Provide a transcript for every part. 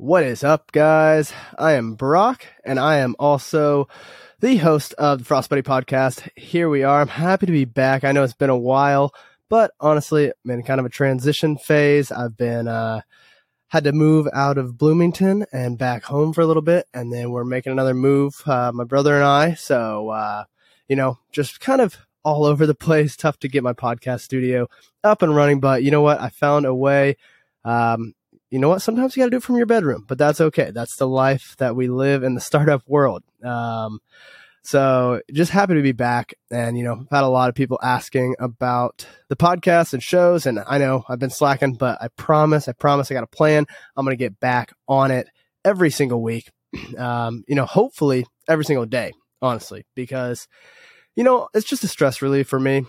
What is up, guys? I am Brock, and I am also the host of the Frost Buddy podcast. Here we are. I'm happy to be back. I know it's been a while, but honestly, I'm in kind of a transition phase. I've been, uh, had to move out of Bloomington and back home for a little bit, and then we're making another move, uh, my brother and I. So, uh, you know, just kind of all over the place. Tough to get my podcast studio up and running, but you know what? I found a way. Um, you know what? Sometimes you got to do it from your bedroom, but that's okay. That's the life that we live in the startup world. Um, so just happy to be back. And, you know, I've had a lot of people asking about the podcast and shows. And I know I've been slacking, but I promise, I promise I got a plan. I'm going to get back on it every single week. Um, you know, hopefully every single day, honestly, because, you know, it's just a stress relief for me.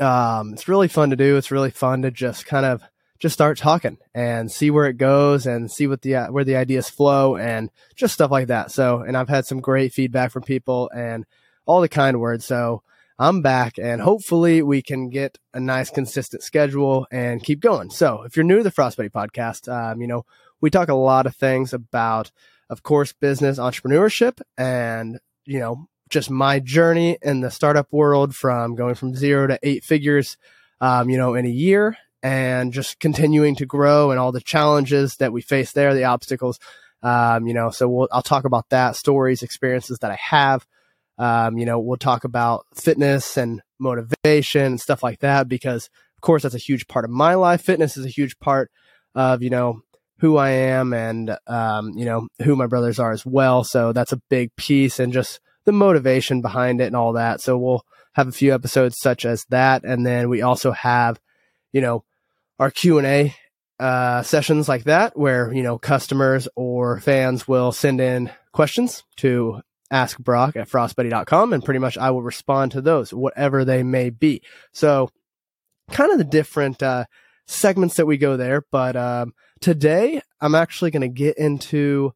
Um, it's really fun to do. It's really fun to just kind of just start talking and see where it goes and see what the uh, where the ideas flow and just stuff like that. So, and I've had some great feedback from people and all the kind words. So, I'm back and hopefully we can get a nice consistent schedule and keep going. So, if you're new to the Frost Buddy podcast, um, you know, we talk a lot of things about of course business entrepreneurship and, you know, just my journey in the startup world from going from 0 to 8 figures um, you know, in a year and just continuing to grow and all the challenges that we face there, the obstacles. Um, you know, so we'll, I'll talk about that stories, experiences that I have. Um, you know, we'll talk about fitness and motivation and stuff like that because, of course, that's a huge part of my life. Fitness is a huge part of, you know, who I am and, um, you know, who my brothers are as well. So that's a big piece and just the motivation behind it and all that. So we'll have a few episodes such as that. And then we also have, you know, our Q and A uh, sessions like that, where you know customers or fans will send in questions to ask Brock at frostbuddy.com, and pretty much I will respond to those, whatever they may be. So, kind of the different uh, segments that we go there. But um, today, I'm actually going to get into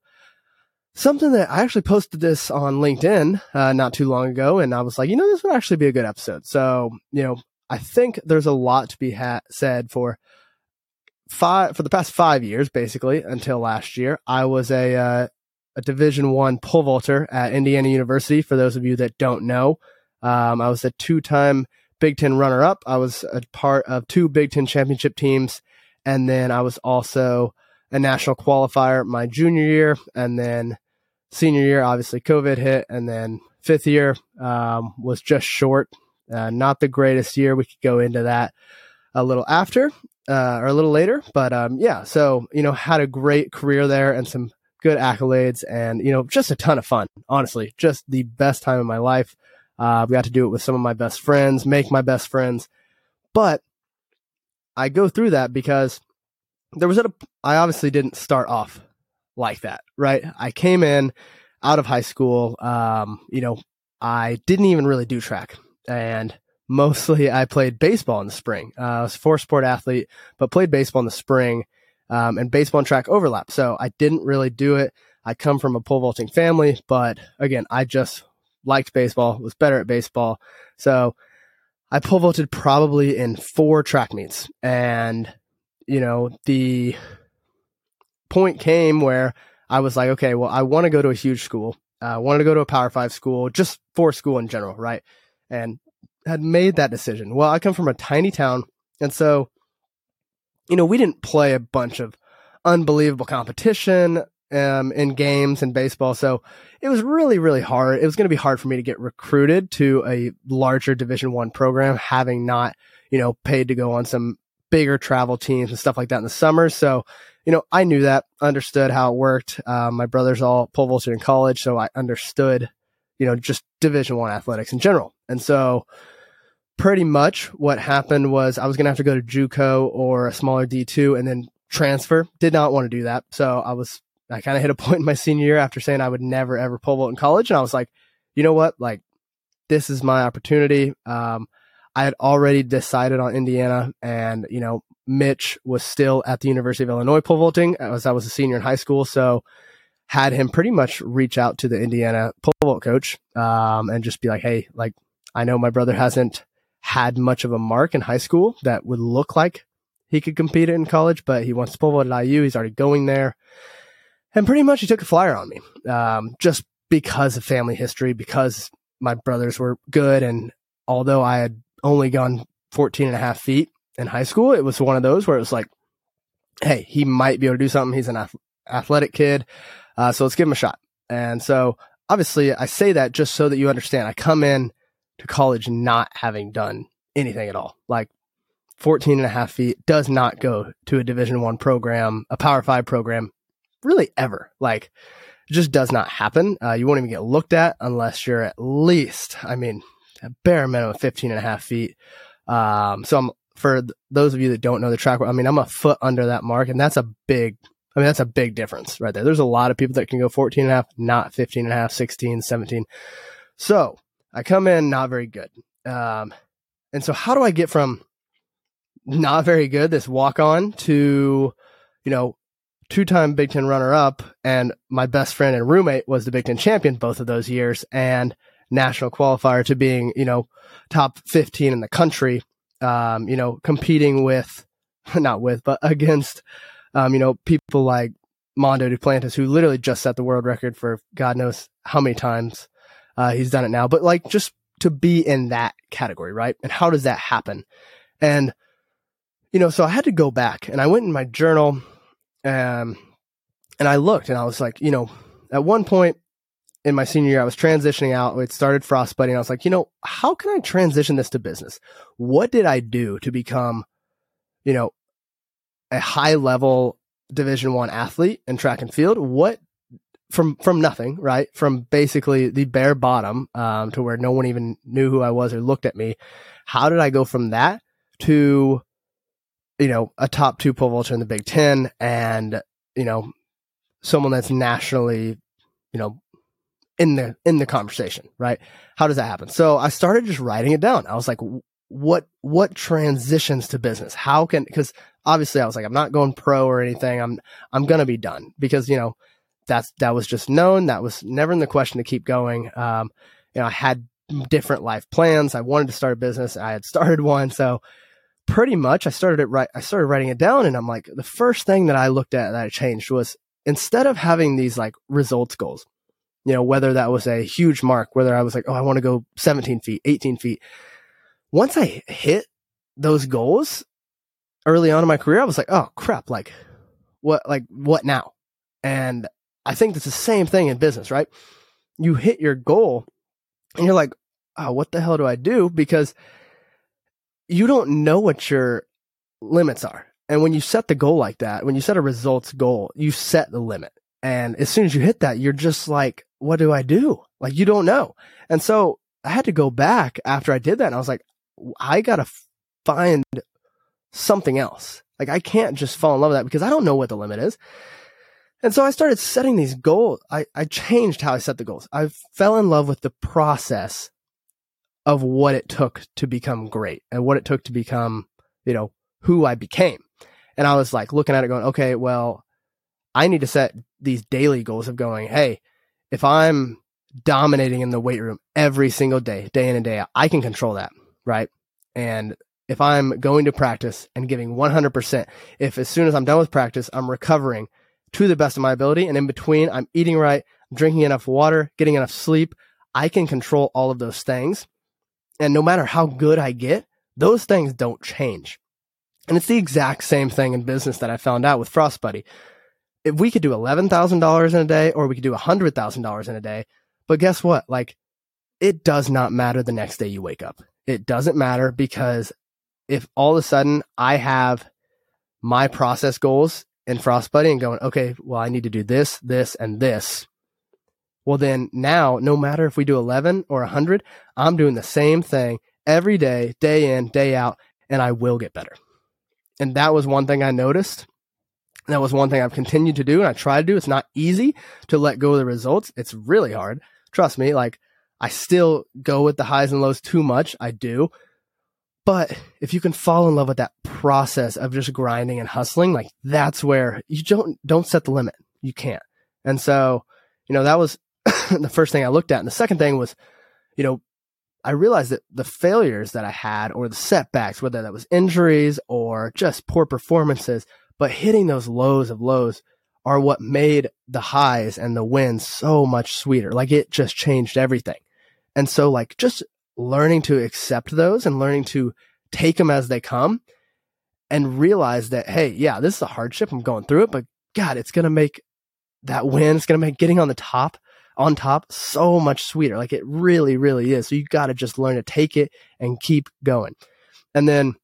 something that I actually posted this on LinkedIn uh, not too long ago, and I was like, you know, this would actually be a good episode. So, you know, I think there's a lot to be ha- said for five for the past five years, basically until last year. I was a uh, a Division One pole vaulter at Indiana University. For those of you that don't know, um, I was a two time Big Ten runner up. I was a part of two Big Ten championship teams, and then I was also a national qualifier my junior year, and then senior year. Obviously, COVID hit, and then fifth year um, was just short. Uh, not the greatest year. We could go into that a little after uh, or a little later. But um, yeah, so you know, had a great career there and some good accolades, and you know, just a ton of fun. Honestly, just the best time of my life. Uh, got to do it with some of my best friends, make my best friends. But I go through that because there was a I obviously didn't start off like that, right? I came in out of high school. Um, you know, I didn't even really do track, and mostly I played baseball in the spring. Uh, I was a four sport athlete, but played baseball in the spring um, and baseball and track overlap. So I didn't really do it. I come from a pole vaulting family, but again, I just liked baseball, was better at baseball. So I pole vaulted probably in four track meets. And, you know, the point came where I was like, okay, well, I want to go to a huge school. Uh, I wanted to go to a power five school, just for school in general, right? And had made that decision. Well, I come from a tiny town, and so you know we didn't play a bunch of unbelievable competition um, in games and baseball, so it was really really hard. It was going to be hard for me to get recruited to a larger Division One program, having not you know paid to go on some bigger travel teams and stuff like that in the summer. So you know I knew that, understood how it worked. Um, my brothers all pole vaulted in college, so I understood you know just Division One athletics in general, and so pretty much what happened was I was going to have to go to JUCO or a smaller D2 and then transfer. Did not want to do that. So I was, I kind of hit a point in my senior year after saying I would never ever pole vault in college. And I was like, you know what? Like, this is my opportunity. Um, I had already decided on Indiana and, you know, Mitch was still at the University of Illinois pole vaulting as I was a senior in high school. So had him pretty much reach out to the Indiana pole vault coach um, and just be like, hey, like, I know my brother hasn't had much of a mark in high school that would look like he could compete in college, but he wants to vault at IU. He's already going there. And pretty much he took a flyer on me, um, just because of family history, because my brothers were good. And although I had only gone 14 and a half feet in high school, it was one of those where it was like, Hey, he might be able to do something. He's an athletic kid. Uh, so let's give him a shot. And so obviously I say that just so that you understand. I come in to college not having done anything at all. Like 14 and a half feet does not go to a division one program, a power five program, really ever. Like just does not happen. Uh, you won't even get looked at unless you're at least, I mean, a bare minimum of 15 and a half feet. Um, so I'm, for th- those of you that don't know the track, I mean, I'm a foot under that mark and that's a big, I mean, that's a big difference right there. There's a lot of people that can go 14 and a half, not 15 and a half, 16, 17. So I come in not very good. Um, and so how do I get from not very good, this walk on to, you know, two time Big Ten runner up. And my best friend and roommate was the Big Ten champion both of those years and national qualifier to being, you know, top 15 in the country, um, you know, competing with, not with, but against, um, you know, people like Mondo Duplantis, who literally just set the world record for God knows how many times uh, he's done it now. But like just to be in that category, right? And how does that happen? And you know, so I had to go back and I went in my journal um, and I looked and I was like, you know, at one point in my senior year, I was transitioning out. It started frostbiting. And I was like, you know, how can I transition this to business? What did I do to become, you know, a high level division one athlete in track and field? What from from nothing, right? From basically the bare bottom um, to where no one even knew who I was or looked at me. How did I go from that to you know, a top two pole vaulter in the Big Ten and, you know, someone that's nationally, you know, in the, in the conversation, right? How does that happen? So I started just writing it down. I was like, what, what transitions to business? How can, cause obviously I was like, I'm not going pro or anything. I'm, I'm to be done because, you know, that's, that was just known. That was never in the question to keep going. Um, you know, I had different life plans. I wanted to start a business. I had started one. So, pretty much I started it right. I started writing it down and I'm like, the first thing that I looked at that I changed was instead of having these like results goals, you know, whether that was a huge mark, whether I was like, oh, I want to go 17 feet, 18 feet. Once I hit those goals early on in my career, I was like, oh crap, like what, like what now? And I think it's the same thing in business, right? You hit your goal and you're like, oh, what the hell do I do? Because you don't know what your limits are. And when you set the goal like that, when you set a results goal, you set the limit. And as soon as you hit that, you're just like, what do I do? Like you don't know. And so I had to go back after I did that. And I was like, I got to find something else. Like I can't just fall in love with that because I don't know what the limit is. And so I started setting these goals. I, I changed how I set the goals. I fell in love with the process of what it took to become great and what it took to become, you know, who I became. And I was like looking at it going, okay, well, I need to set these daily goals of going, hey, if I'm dominating in the weight room every single day, day in and day out, I can control that, right? And if I'm going to practice and giving 100%, if as soon as I'm done with practice, I'm recovering to the best of my ability, and in between, I'm eating right, drinking enough water, getting enough sleep, I can control all of those things and no matter how good I get, those things don't change. And it's the exact same thing in business that I found out with Frost Buddy. If we could do $11,000 in a day or we could do $100,000 in a day, but guess what? Like, it does not matter the next day you wake up. It doesn't matter because if all of a sudden I have my process goals in Frost Buddy and going, okay, well, I need to do this, this, and this well, then now, no matter if we do 11 or 100, I'm doing the same thing every day, day in, day out, and I will get better. And that was one thing I noticed. That was one thing I've continued to do and I try to do. It's not easy to let go of the results. It's really hard. Trust me, like I still go with the highs and lows too much. I do. But if you can fall in love with that process of just grinding and hustling, like that's where you don't don't set the limit. You can't. And so, you know, that was the first thing I looked at. And the second thing was, you know, I realized that the failures that I had or the setbacks, whether that was injuries or just poor performances, but hitting those lows of lows are what made the highs and the wins so much sweeter. Like it just changed everything. And so like just learning to accept those and learning to take them as they come and realize that, hey, yeah, this is a hardship. I'm going through it, but God, it's going to make that win. It's going to make getting on the top, on top so much sweeter. Like it really, really is. So you got to just learn to take it and keep going. And then,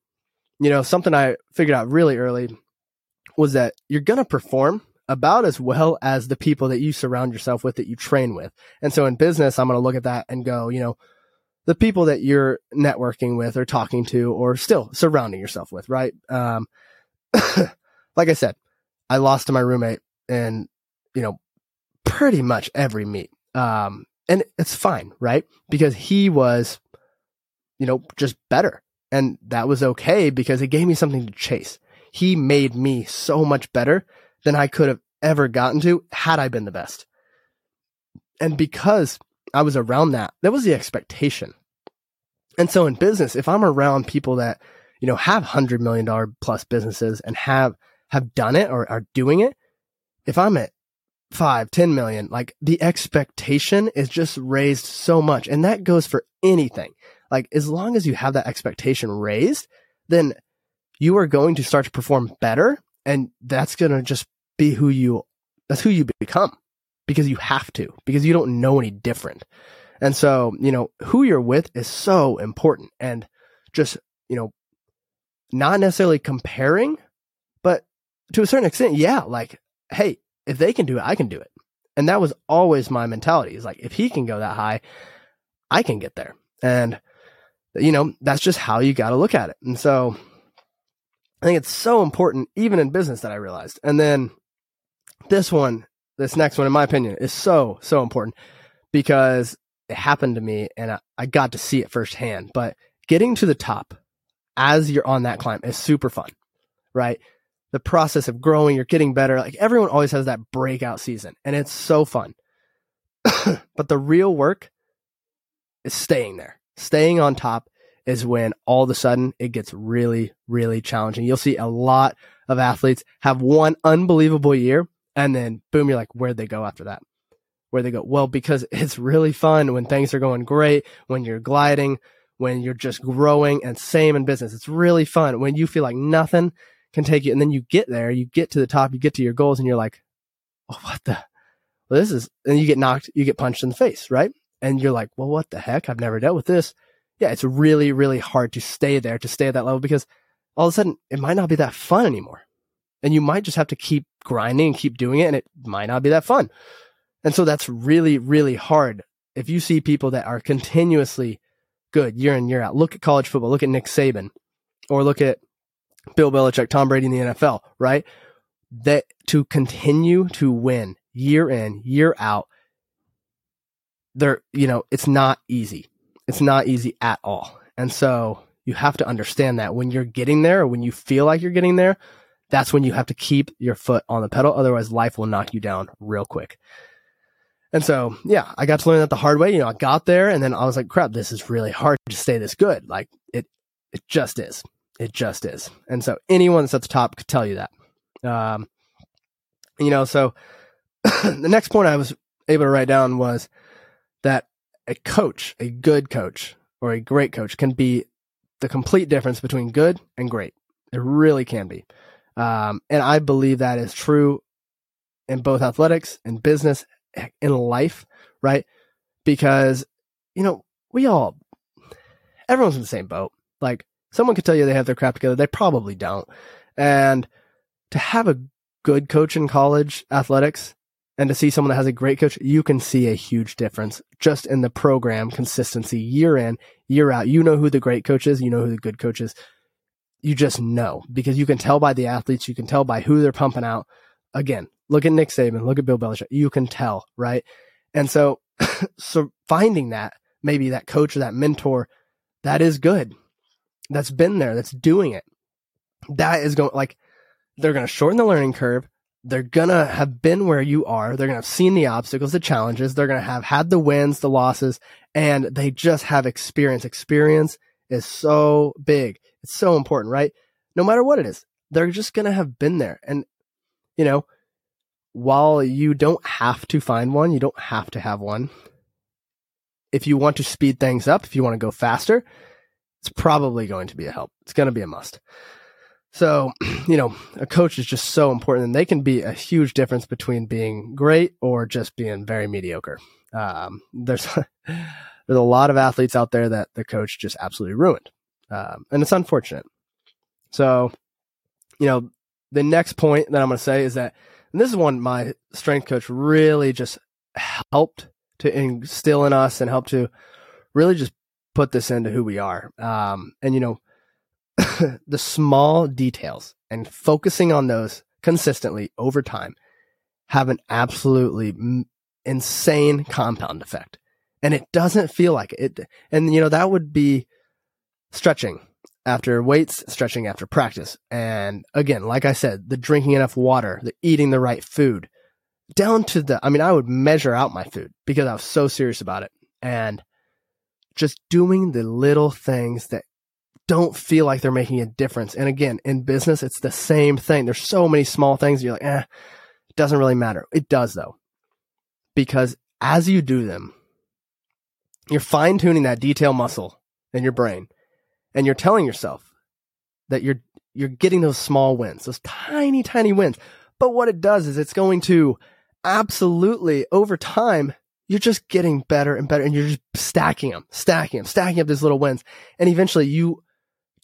you know, something I figured out really early was that you're going to perform about as well as the people that you surround yourself with that you train with. And so in business, I'm going to look at that and go, you know, the people that you're networking with or talking to or still surrounding yourself with, right? Um, like I said, I lost to my roommate and, you know, pretty much every meet. Um, and it's fine, right? Because he was, you know, just better. And that was okay because it gave me something to chase. He made me so much better than I could have ever gotten to had I been the best. And because I was around that, that was the expectation. And so in business, if I'm around people that, you know, have hundred million dollar plus businesses and have, have done it or are doing it, if I'm at five, ten million, like the expectation is just raised so much. And that goes for anything. Like as long as you have that expectation raised, then you are going to start to perform better. And that's going to just be who you, that's who you become because you have to, because you don't know any different. And so, you know, who you're with is so important and just, you know, not necessarily comparing, but to a certain extent, yeah, like, hey, if they can do it, I can do it. And that was always my mentality is like, if he can go that high, I can get there. And, you know, that's just how you got to look at it. And so I think it's so important, even in business, that I realized. And then this one, this next one, in my opinion, is so, so important because it happened to me and I, I got to see it firsthand. But getting to the top as you're on that climb is super fun, right? The process of growing, you're getting better. Like everyone always has that breakout season and it's so fun. but the real work is staying there. Staying on top is when all of a sudden it gets really, really challenging. You'll see a lot of athletes have one unbelievable year and then boom, you're like, where'd they go after that? Where'd they go? Well, because it's really fun when things are going great, when you're gliding, when you're just growing and same in business. It's really fun when you feel like nothing can take you. And then you get there, you get to the top, you get to your goals and you're like, oh, what the, well, this is, and you get knocked, you get punched in the face, right? And you're like, well, what the heck? I've never dealt with this. Yeah. It's really, really hard to stay there, to stay at that level because all of a sudden it might not be that fun anymore and you might just have to keep grinding and keep doing it and it might not be that fun. And so that's really, really hard. If you see people that are continuously good year in, year out, look at college football, look at Nick Saban or look at Bill Belichick, Tom Brady in the NFL, right? That to continue to win year in, year out, they're, you know, it's not easy. It's not easy at all. And so you have to understand that when you're getting there or when you feel like you're getting there, that's when you have to keep your foot on the pedal. Otherwise, life will knock you down real quick. And so, yeah, I got to learn that the hard way. You know, I got there and then I was like, crap, this is really hard to stay this good. Like it, it just is. It just is. And so anyone that's at the top could tell you that. Um, you know, so the next point I was able to write down was that a coach, a good coach or a great coach can be the complete difference between good and great. It really can be. Um, and I believe that is true in both athletics and business, in life, right? Because, you know, we all, everyone's in the same boat. Like someone could tell you they have their crap together. They probably don't. And to have a good coach in college athletics and to see someone that has a great coach, you can see a huge difference just in the program consistency year in, year out. You know who the great coach is. You know who the good coach is you just know because you can tell by the athletes, you can tell by who they're pumping out. Again, look at Nick Saban, look at Bill Belichick. You can tell, right? And so, so finding that maybe that coach or that mentor that is good, that's been there, that's doing it, that is going like they're going to shorten the learning curve. They're going to have been where you are. They're going to have seen the obstacles, the challenges. They're going to have had the wins, the losses, and they just have experience. Experience is so big. It's so important, right? No matter what it is, they're just going to have been there. And, you know, while you don't have to find one, you don't have to have one. If you want to speed things up, if you want to go faster, it's probably going to be a help. It's going to be a must. So, you know, a coach is just so important and they can be a huge difference between being great or just being very mediocre. Um, there's, there's a lot of athletes out there that the coach just absolutely ruined. Um, and it's unfortunate. So, you know, the next point that I'm going to say is that, and this is one my strength coach really just helped to instill in us and help to really just put this into who we are. Um, and you know, the small details and focusing on those consistently over time have an absolutely m- insane compound effect. And it doesn't feel like it. it. And you know, that would be stretching after weights, stretching after practice. And again, like I said, the drinking enough water, the eating the right food, down to the, I mean, I would measure out my food because I was so serious about it. And just doing the little things that don't feel like they're making a difference. And again, in business, it's the same thing. There's so many small things. You're like, eh, it doesn't really matter. It does though, because as you do them, you're fine tuning that detail muscle in your brain and you're telling yourself that you're, you're getting those small wins, those tiny, tiny wins. But what it does is it's going to absolutely over time, you're just getting better and better and you're just stacking them, stacking them, stacking up these little wins. And eventually you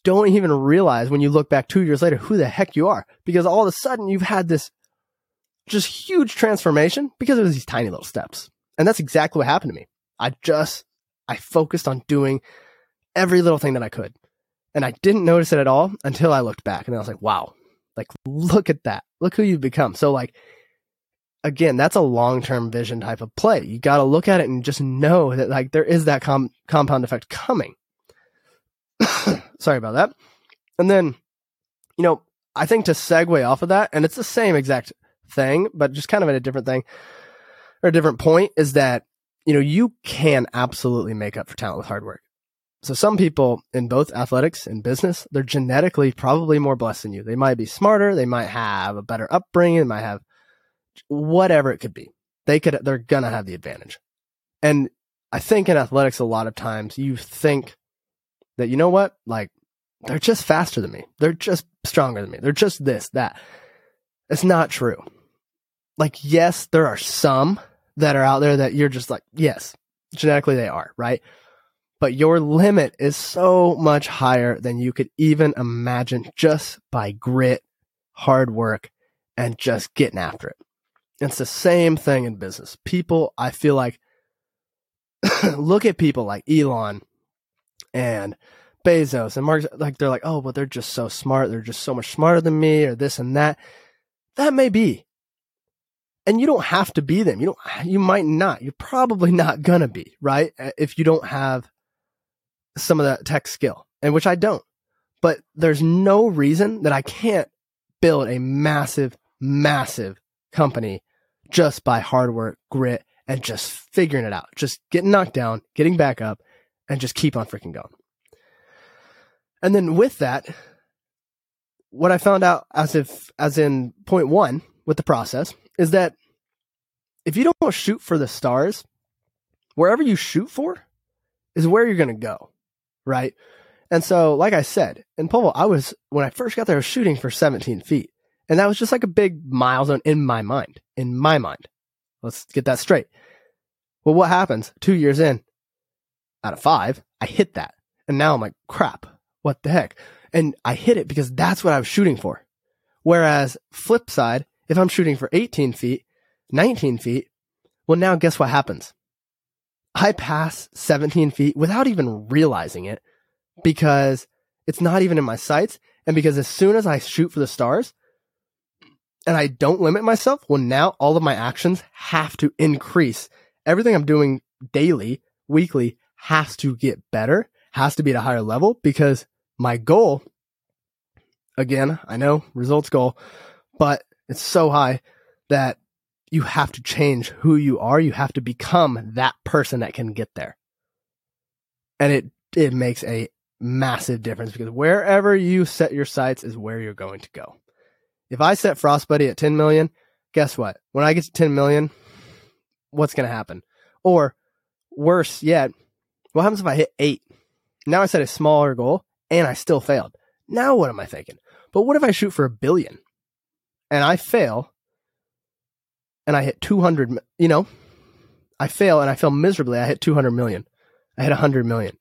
don't even realize when you look back two years later who the heck you are because all of a sudden you've had this just huge transformation because it was these tiny little steps. And that's exactly what happened to me. I just, I focused on doing every little thing that I could. And I didn't notice it at all until I looked back and I was like, wow, like, look at that. Look who you've become. So like, again, that's a long-term vision type of play. You got to look at it and just know that like there is that com- compound effect coming. Sorry about that. And then, you know, I think to segue off of that, and it's the same exact thing, but just kind of at a different thing or a different point is that, you know, you can absolutely make up for talent with hard work. So some people in both athletics and business, they're genetically probably more blessed than you. They might be smarter. They might have a better upbringing. They might have whatever it could be. They could, they're going to have the advantage. And I think in athletics, a lot of times you think that, you know what? Like they're just faster than me. They're just stronger than me. They're just this, that. It's not true. Like, yes, there are some that are out there that you're just like, yes, genetically they are, right? But your limit is so much higher than you could even imagine just by grit, hard work, and just getting after it. It's the same thing in business. People, I feel like, look at people like Elon and Bezos and Mark, like they're like, oh, well, they're just so smart. They're just so much smarter than me, or this and that. That may be, and you don't have to be them. You don't. You might not. You're probably not gonna be right uh, if you don't have some of that tech skill, and which I don't. But there's no reason that I can't build a massive, massive company just by hard work, grit, and just figuring it out. Just getting knocked down, getting back up, and just keep on freaking going. And then with that, what I found out as if as in point one with the process is that if you don't shoot for the stars, wherever you shoot for is where you're going to go. Right. And so, like I said, in pole, I was, when I first got there, I was shooting for 17 feet. And that was just like a big milestone in my mind, in my mind. Let's get that straight. Well, what happens two years in out of five? I hit that. And now I'm like, crap, what the heck? And I hit it because that's what I was shooting for. Whereas flip side, if I'm shooting for 18 feet, 19 feet, well, now guess what happens? I pass 17 feet without even realizing it because it's not even in my sights. And because as soon as I shoot for the stars and I don't limit myself, well, now all of my actions have to increase. Everything I'm doing daily, weekly has to get better, has to be at a higher level because my goal, again, I know results goal, but it's so high that you have to change who you are. You have to become that person that can get there. And it, it makes a massive difference because wherever you set your sights is where you're going to go. If I set Frost Buddy at 10 million, guess what? When I get to 10 million, what's going to happen? Or worse yet, what happens if I hit eight? Now I set a smaller goal and I still failed. Now what am I thinking? But what if I shoot for a billion and I fail and I hit 200, you know, I fail and I fail miserably. I hit 200 million. I hit 100 million.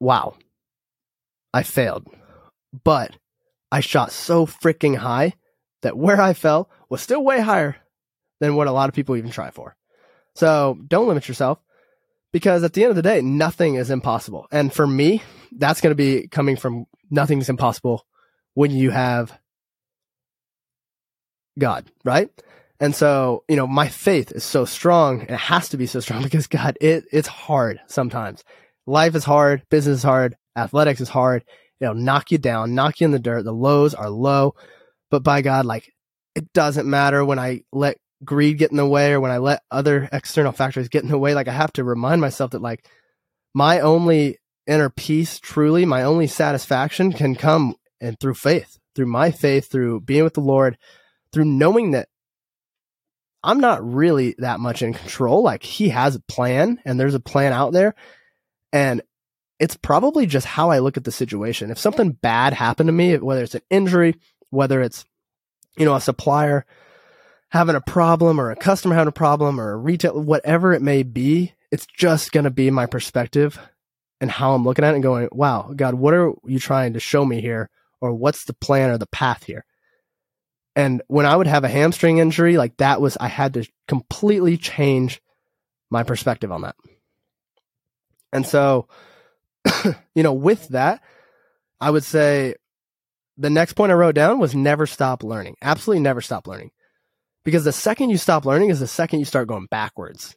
Wow. I failed. But I shot so freaking high that where I fell was still way higher than what a lot of people even try for. So don't limit yourself because at the end of the day, nothing is impossible. And for me, that's going to be coming from nothing's impossible when you have God, right? And so, you know, my faith is so strong and it has to be so strong because God, it, it's hard sometimes. Life is hard, business is hard, athletics is hard. It'll knock you down, knock you in the dirt. The lows are low. But by God, like it doesn't matter when I let greed get in the way or when I let other external factors get in the way. Like I have to remind myself that like my only inner peace, truly, my only satisfaction can come and through faith, through my faith, through being with the Lord, through knowing that I'm not really that much in control. Like he has a plan and there's a plan out there. And it's probably just how I look at the situation. If something bad happened to me, whether it's an injury, whether it's, you know, a supplier having a problem or a customer having a problem or a retail, whatever it may be, it's just going to be my perspective and how I'm looking at it and going, wow, God, what are you trying to show me here? Or what's the plan or the path here? And when I would have a hamstring injury, like that was, I had to completely change my perspective on that. And so, you know, with that, I would say the next point I wrote down was never stop learning. Absolutely never stop learning. Because the second you stop learning is the second you start going backwards.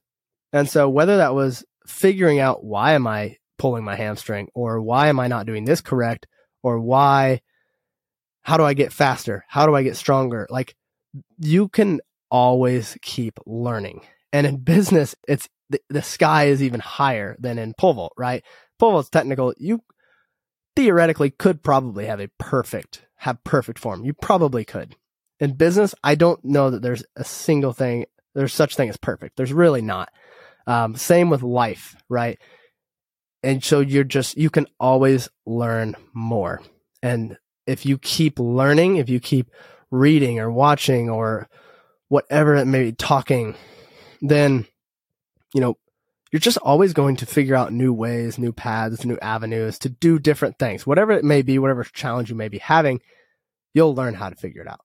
And so whether that was figuring out why am I pulling my hamstring or why am I not doing this correct or why how do I get faster? How do I get stronger? Like you can always keep learning. And in business, it's the, the sky is even higher than in pole vault, right? Pole vault's technical. You theoretically could probably have a perfect, have perfect form. You probably could. In business, I don't know that there's a single thing, there's such thing as perfect. There's really not. Um, same with life, right? And so you're just, you can always learn more. And if you keep learning, if you keep reading or watching or whatever it may be, talking, then, you know, you're just always going to figure out new ways, new paths, new avenues to do different things. Whatever it may be, whatever challenge you may be having, you'll learn how to figure it out.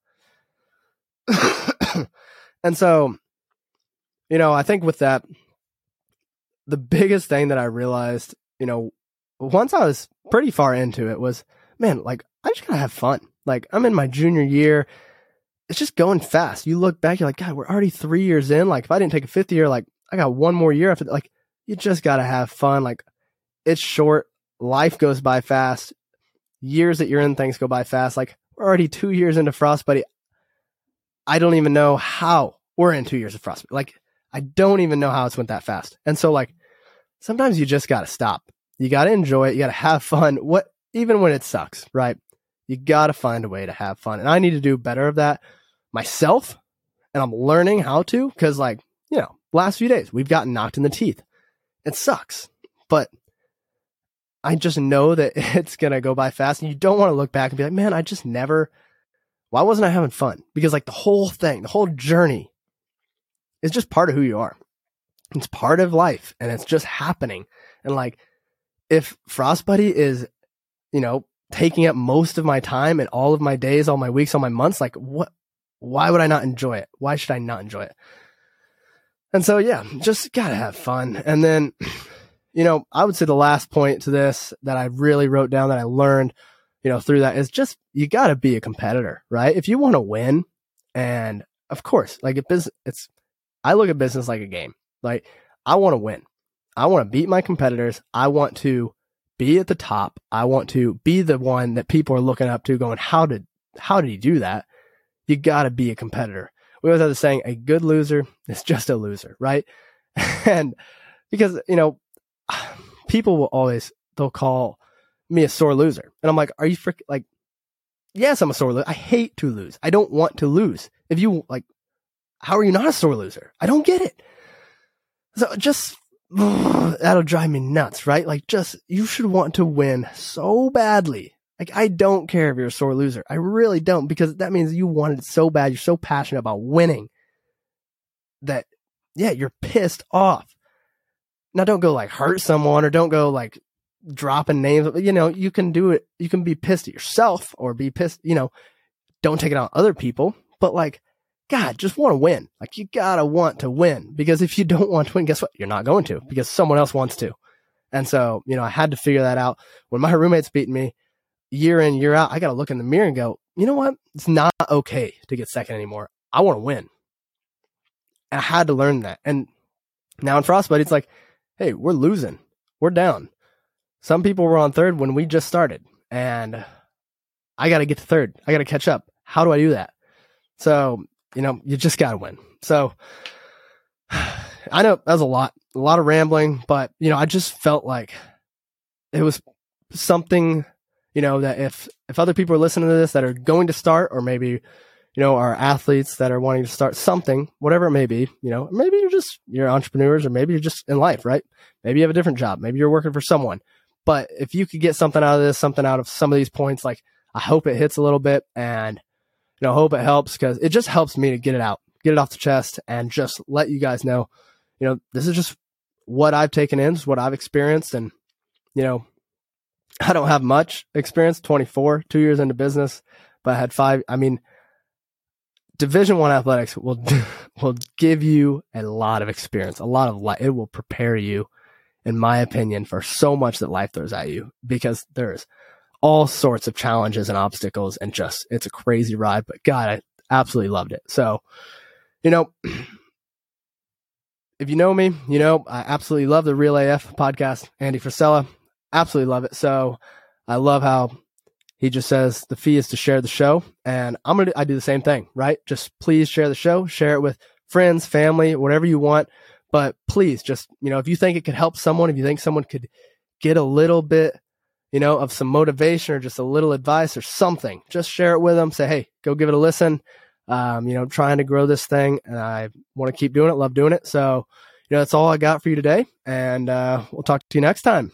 and so, you know, I think with that, the biggest thing that I realized, you know, once I was pretty far into it was, man, like I just gotta have fun. Like I'm in my junior year. It's just going fast. You look back, you're like, God, we're already three years in. Like if I didn't take a fifth year, like I got one more year after. Like you just gotta have fun. Like it's short. Life goes by fast. Years that you're in things go by fast. Like we're already two years into Frostbuddy. I don't even know how we're in two years of Frostbuddy. Like I don't even know how it's went that fast. And so like sometimes you just gotta stop. You gotta enjoy it. You gotta have fun. What even when it sucks, right? You got to find a way to have fun. And I need to do better of that myself. And I'm learning how to because, like, you know, last few days we've gotten knocked in the teeth. It sucks, but I just know that it's going to go by fast. And you don't want to look back and be like, man, I just never, why wasn't I having fun? Because, like, the whole thing, the whole journey is just part of who you are. It's part of life and it's just happening. And, like, if Frostbuddy is, you know, taking up most of my time and all of my days, all my weeks, all my months. Like, what? Why would I not enjoy it? Why should I not enjoy it? And so, yeah, just gotta have fun. And then, you know, I would say the last point to this that I really wrote down that I learned, you know, through that is just you gotta be a competitor, right? If you want to win, and of course, like it business, it's I look at business like a game. Like I want to win. I want to beat my competitors. I want to be at the top. I want to be the one that people are looking up to going, how did, how did he do that? You gotta be a competitor. We always have the saying, a good loser is just a loser, right? and because, you know, people will always, they'll call me a sore loser. And I'm like, are you freaking like, yes, I'm a sore loser. I hate to lose. I don't want to lose. If you like, how are you not a sore loser? I don't get it. So just that'll drive me nuts, right? Like just you should want to win so badly. Like I don't care if you're a sore loser. I really don't because that means you wanted it so bad. You're so passionate about winning that yeah, you're pissed off. Now don't go like hurt someone or don't go like dropping names. You know, you can do it. You can be pissed at yourself or be pissed, you know, don't take it on other people, but like God, just want to win. Like you gotta want to win because if you don't want to win, guess what? You're not going to because someone else wants to. And so, you know, I had to figure that out. When my roommate's beating me year in, year out, I got to look in the mirror and go, you know what? It's not okay to get second anymore. I want to win. And I had to learn that. And now in Frost Buddy, it's like, hey, we're losing. We're down. Some people were on third when we just started. And I got to get to third. I got to catch up. How do I do that? So you know, you just got to win. So I know that was a lot, a lot of rambling, but you know, I just felt like it was something, you know, that if if other people are listening to this that are going to start, or maybe you know, are athletes that are wanting to start something, whatever it may be, you know, maybe you're just you're entrepreneurs, or maybe you're just in life, right? Maybe you have a different job, maybe you're working for someone. But if you could get something out of this, something out of some of these points, like I hope it hits a little bit and you know, hope it helps because it just helps me to get it out, get it off the chest, and just let you guys know, you know, this is just what I've taken in, what I've experienced, and you know, I don't have much experience. Twenty four, two years into business, but I had five. I mean, Division One athletics will will give you a lot of experience, a lot of life. It will prepare you, in my opinion, for so much that life throws at you because there's all sorts of challenges and obstacles and just it's a crazy ride. But God, I absolutely loved it. So, you know, if you know me, you know I absolutely love the Real AF podcast. Andy Frisella, absolutely love it. So I love how he just says the fee is to share the show, and I'm gonna I do the same thing, right? Just please share the show, share it with friends, family, whatever you want. But please, just you know, if you think it could help someone, if you think someone could get a little bit you know, of some motivation or just a little advice or something, just share it with them. Say, hey, go give it a listen. Um, you know, trying to grow this thing and I want to keep doing it, love doing it. So, you know, that's all I got for you today. And uh, we'll talk to you next time.